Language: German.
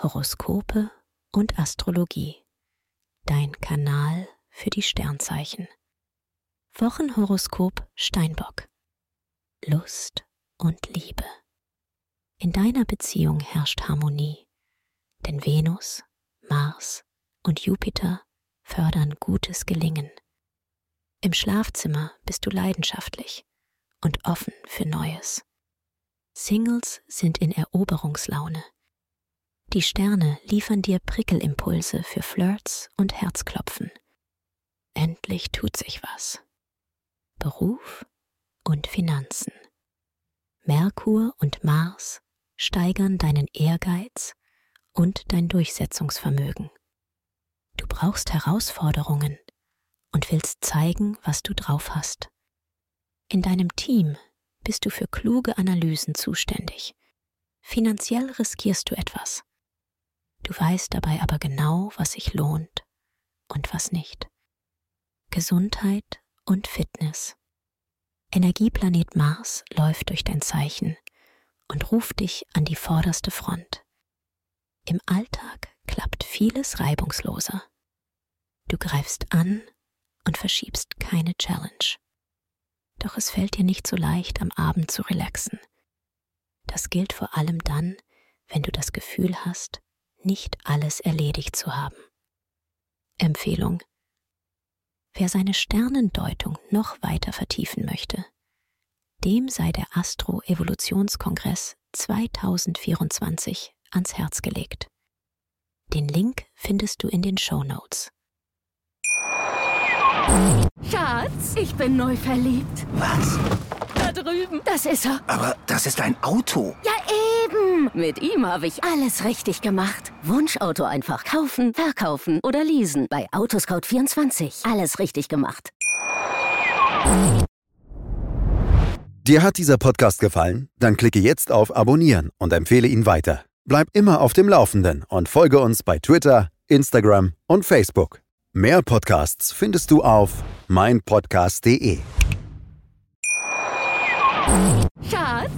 Horoskope und Astrologie. Dein Kanal für die Sternzeichen. Wochenhoroskop Steinbock. Lust und Liebe. In deiner Beziehung herrscht Harmonie, denn Venus, Mars und Jupiter fördern gutes Gelingen. Im Schlafzimmer bist du leidenschaftlich und offen für Neues. Singles sind in Eroberungslaune. Die Sterne liefern dir Prickelimpulse für Flirts und Herzklopfen. Endlich tut sich was. Beruf und Finanzen. Merkur und Mars steigern deinen Ehrgeiz und dein Durchsetzungsvermögen. Du brauchst Herausforderungen und willst zeigen, was du drauf hast. In deinem Team bist du für kluge Analysen zuständig. Finanziell riskierst du etwas. Du weißt dabei aber genau, was sich lohnt und was nicht. Gesundheit und Fitness. Energieplanet Mars läuft durch dein Zeichen und ruft dich an die vorderste Front. Im Alltag klappt vieles reibungsloser. Du greifst an und verschiebst keine Challenge. Doch es fällt dir nicht so leicht, am Abend zu relaxen. Das gilt vor allem dann, wenn du das Gefühl hast, nicht alles erledigt zu haben. Empfehlung. Wer seine Sternendeutung noch weiter vertiefen möchte, dem sei der Astro-Evolutionskongress 2024 ans Herz gelegt. Den Link findest du in den Show Notes. Schatz, ich bin neu verliebt. Was? Da drüben. Das ist er. Aber das ist ein Auto. Ja, Mit ihm habe ich alles richtig gemacht. Wunschauto einfach kaufen, verkaufen oder leasen. Bei Autoscout24. Alles richtig gemacht. Dir hat dieser Podcast gefallen? Dann klicke jetzt auf Abonnieren und empfehle ihn weiter. Bleib immer auf dem Laufenden und folge uns bei Twitter, Instagram und Facebook. Mehr Podcasts findest du auf meinpodcast.de. Schatz,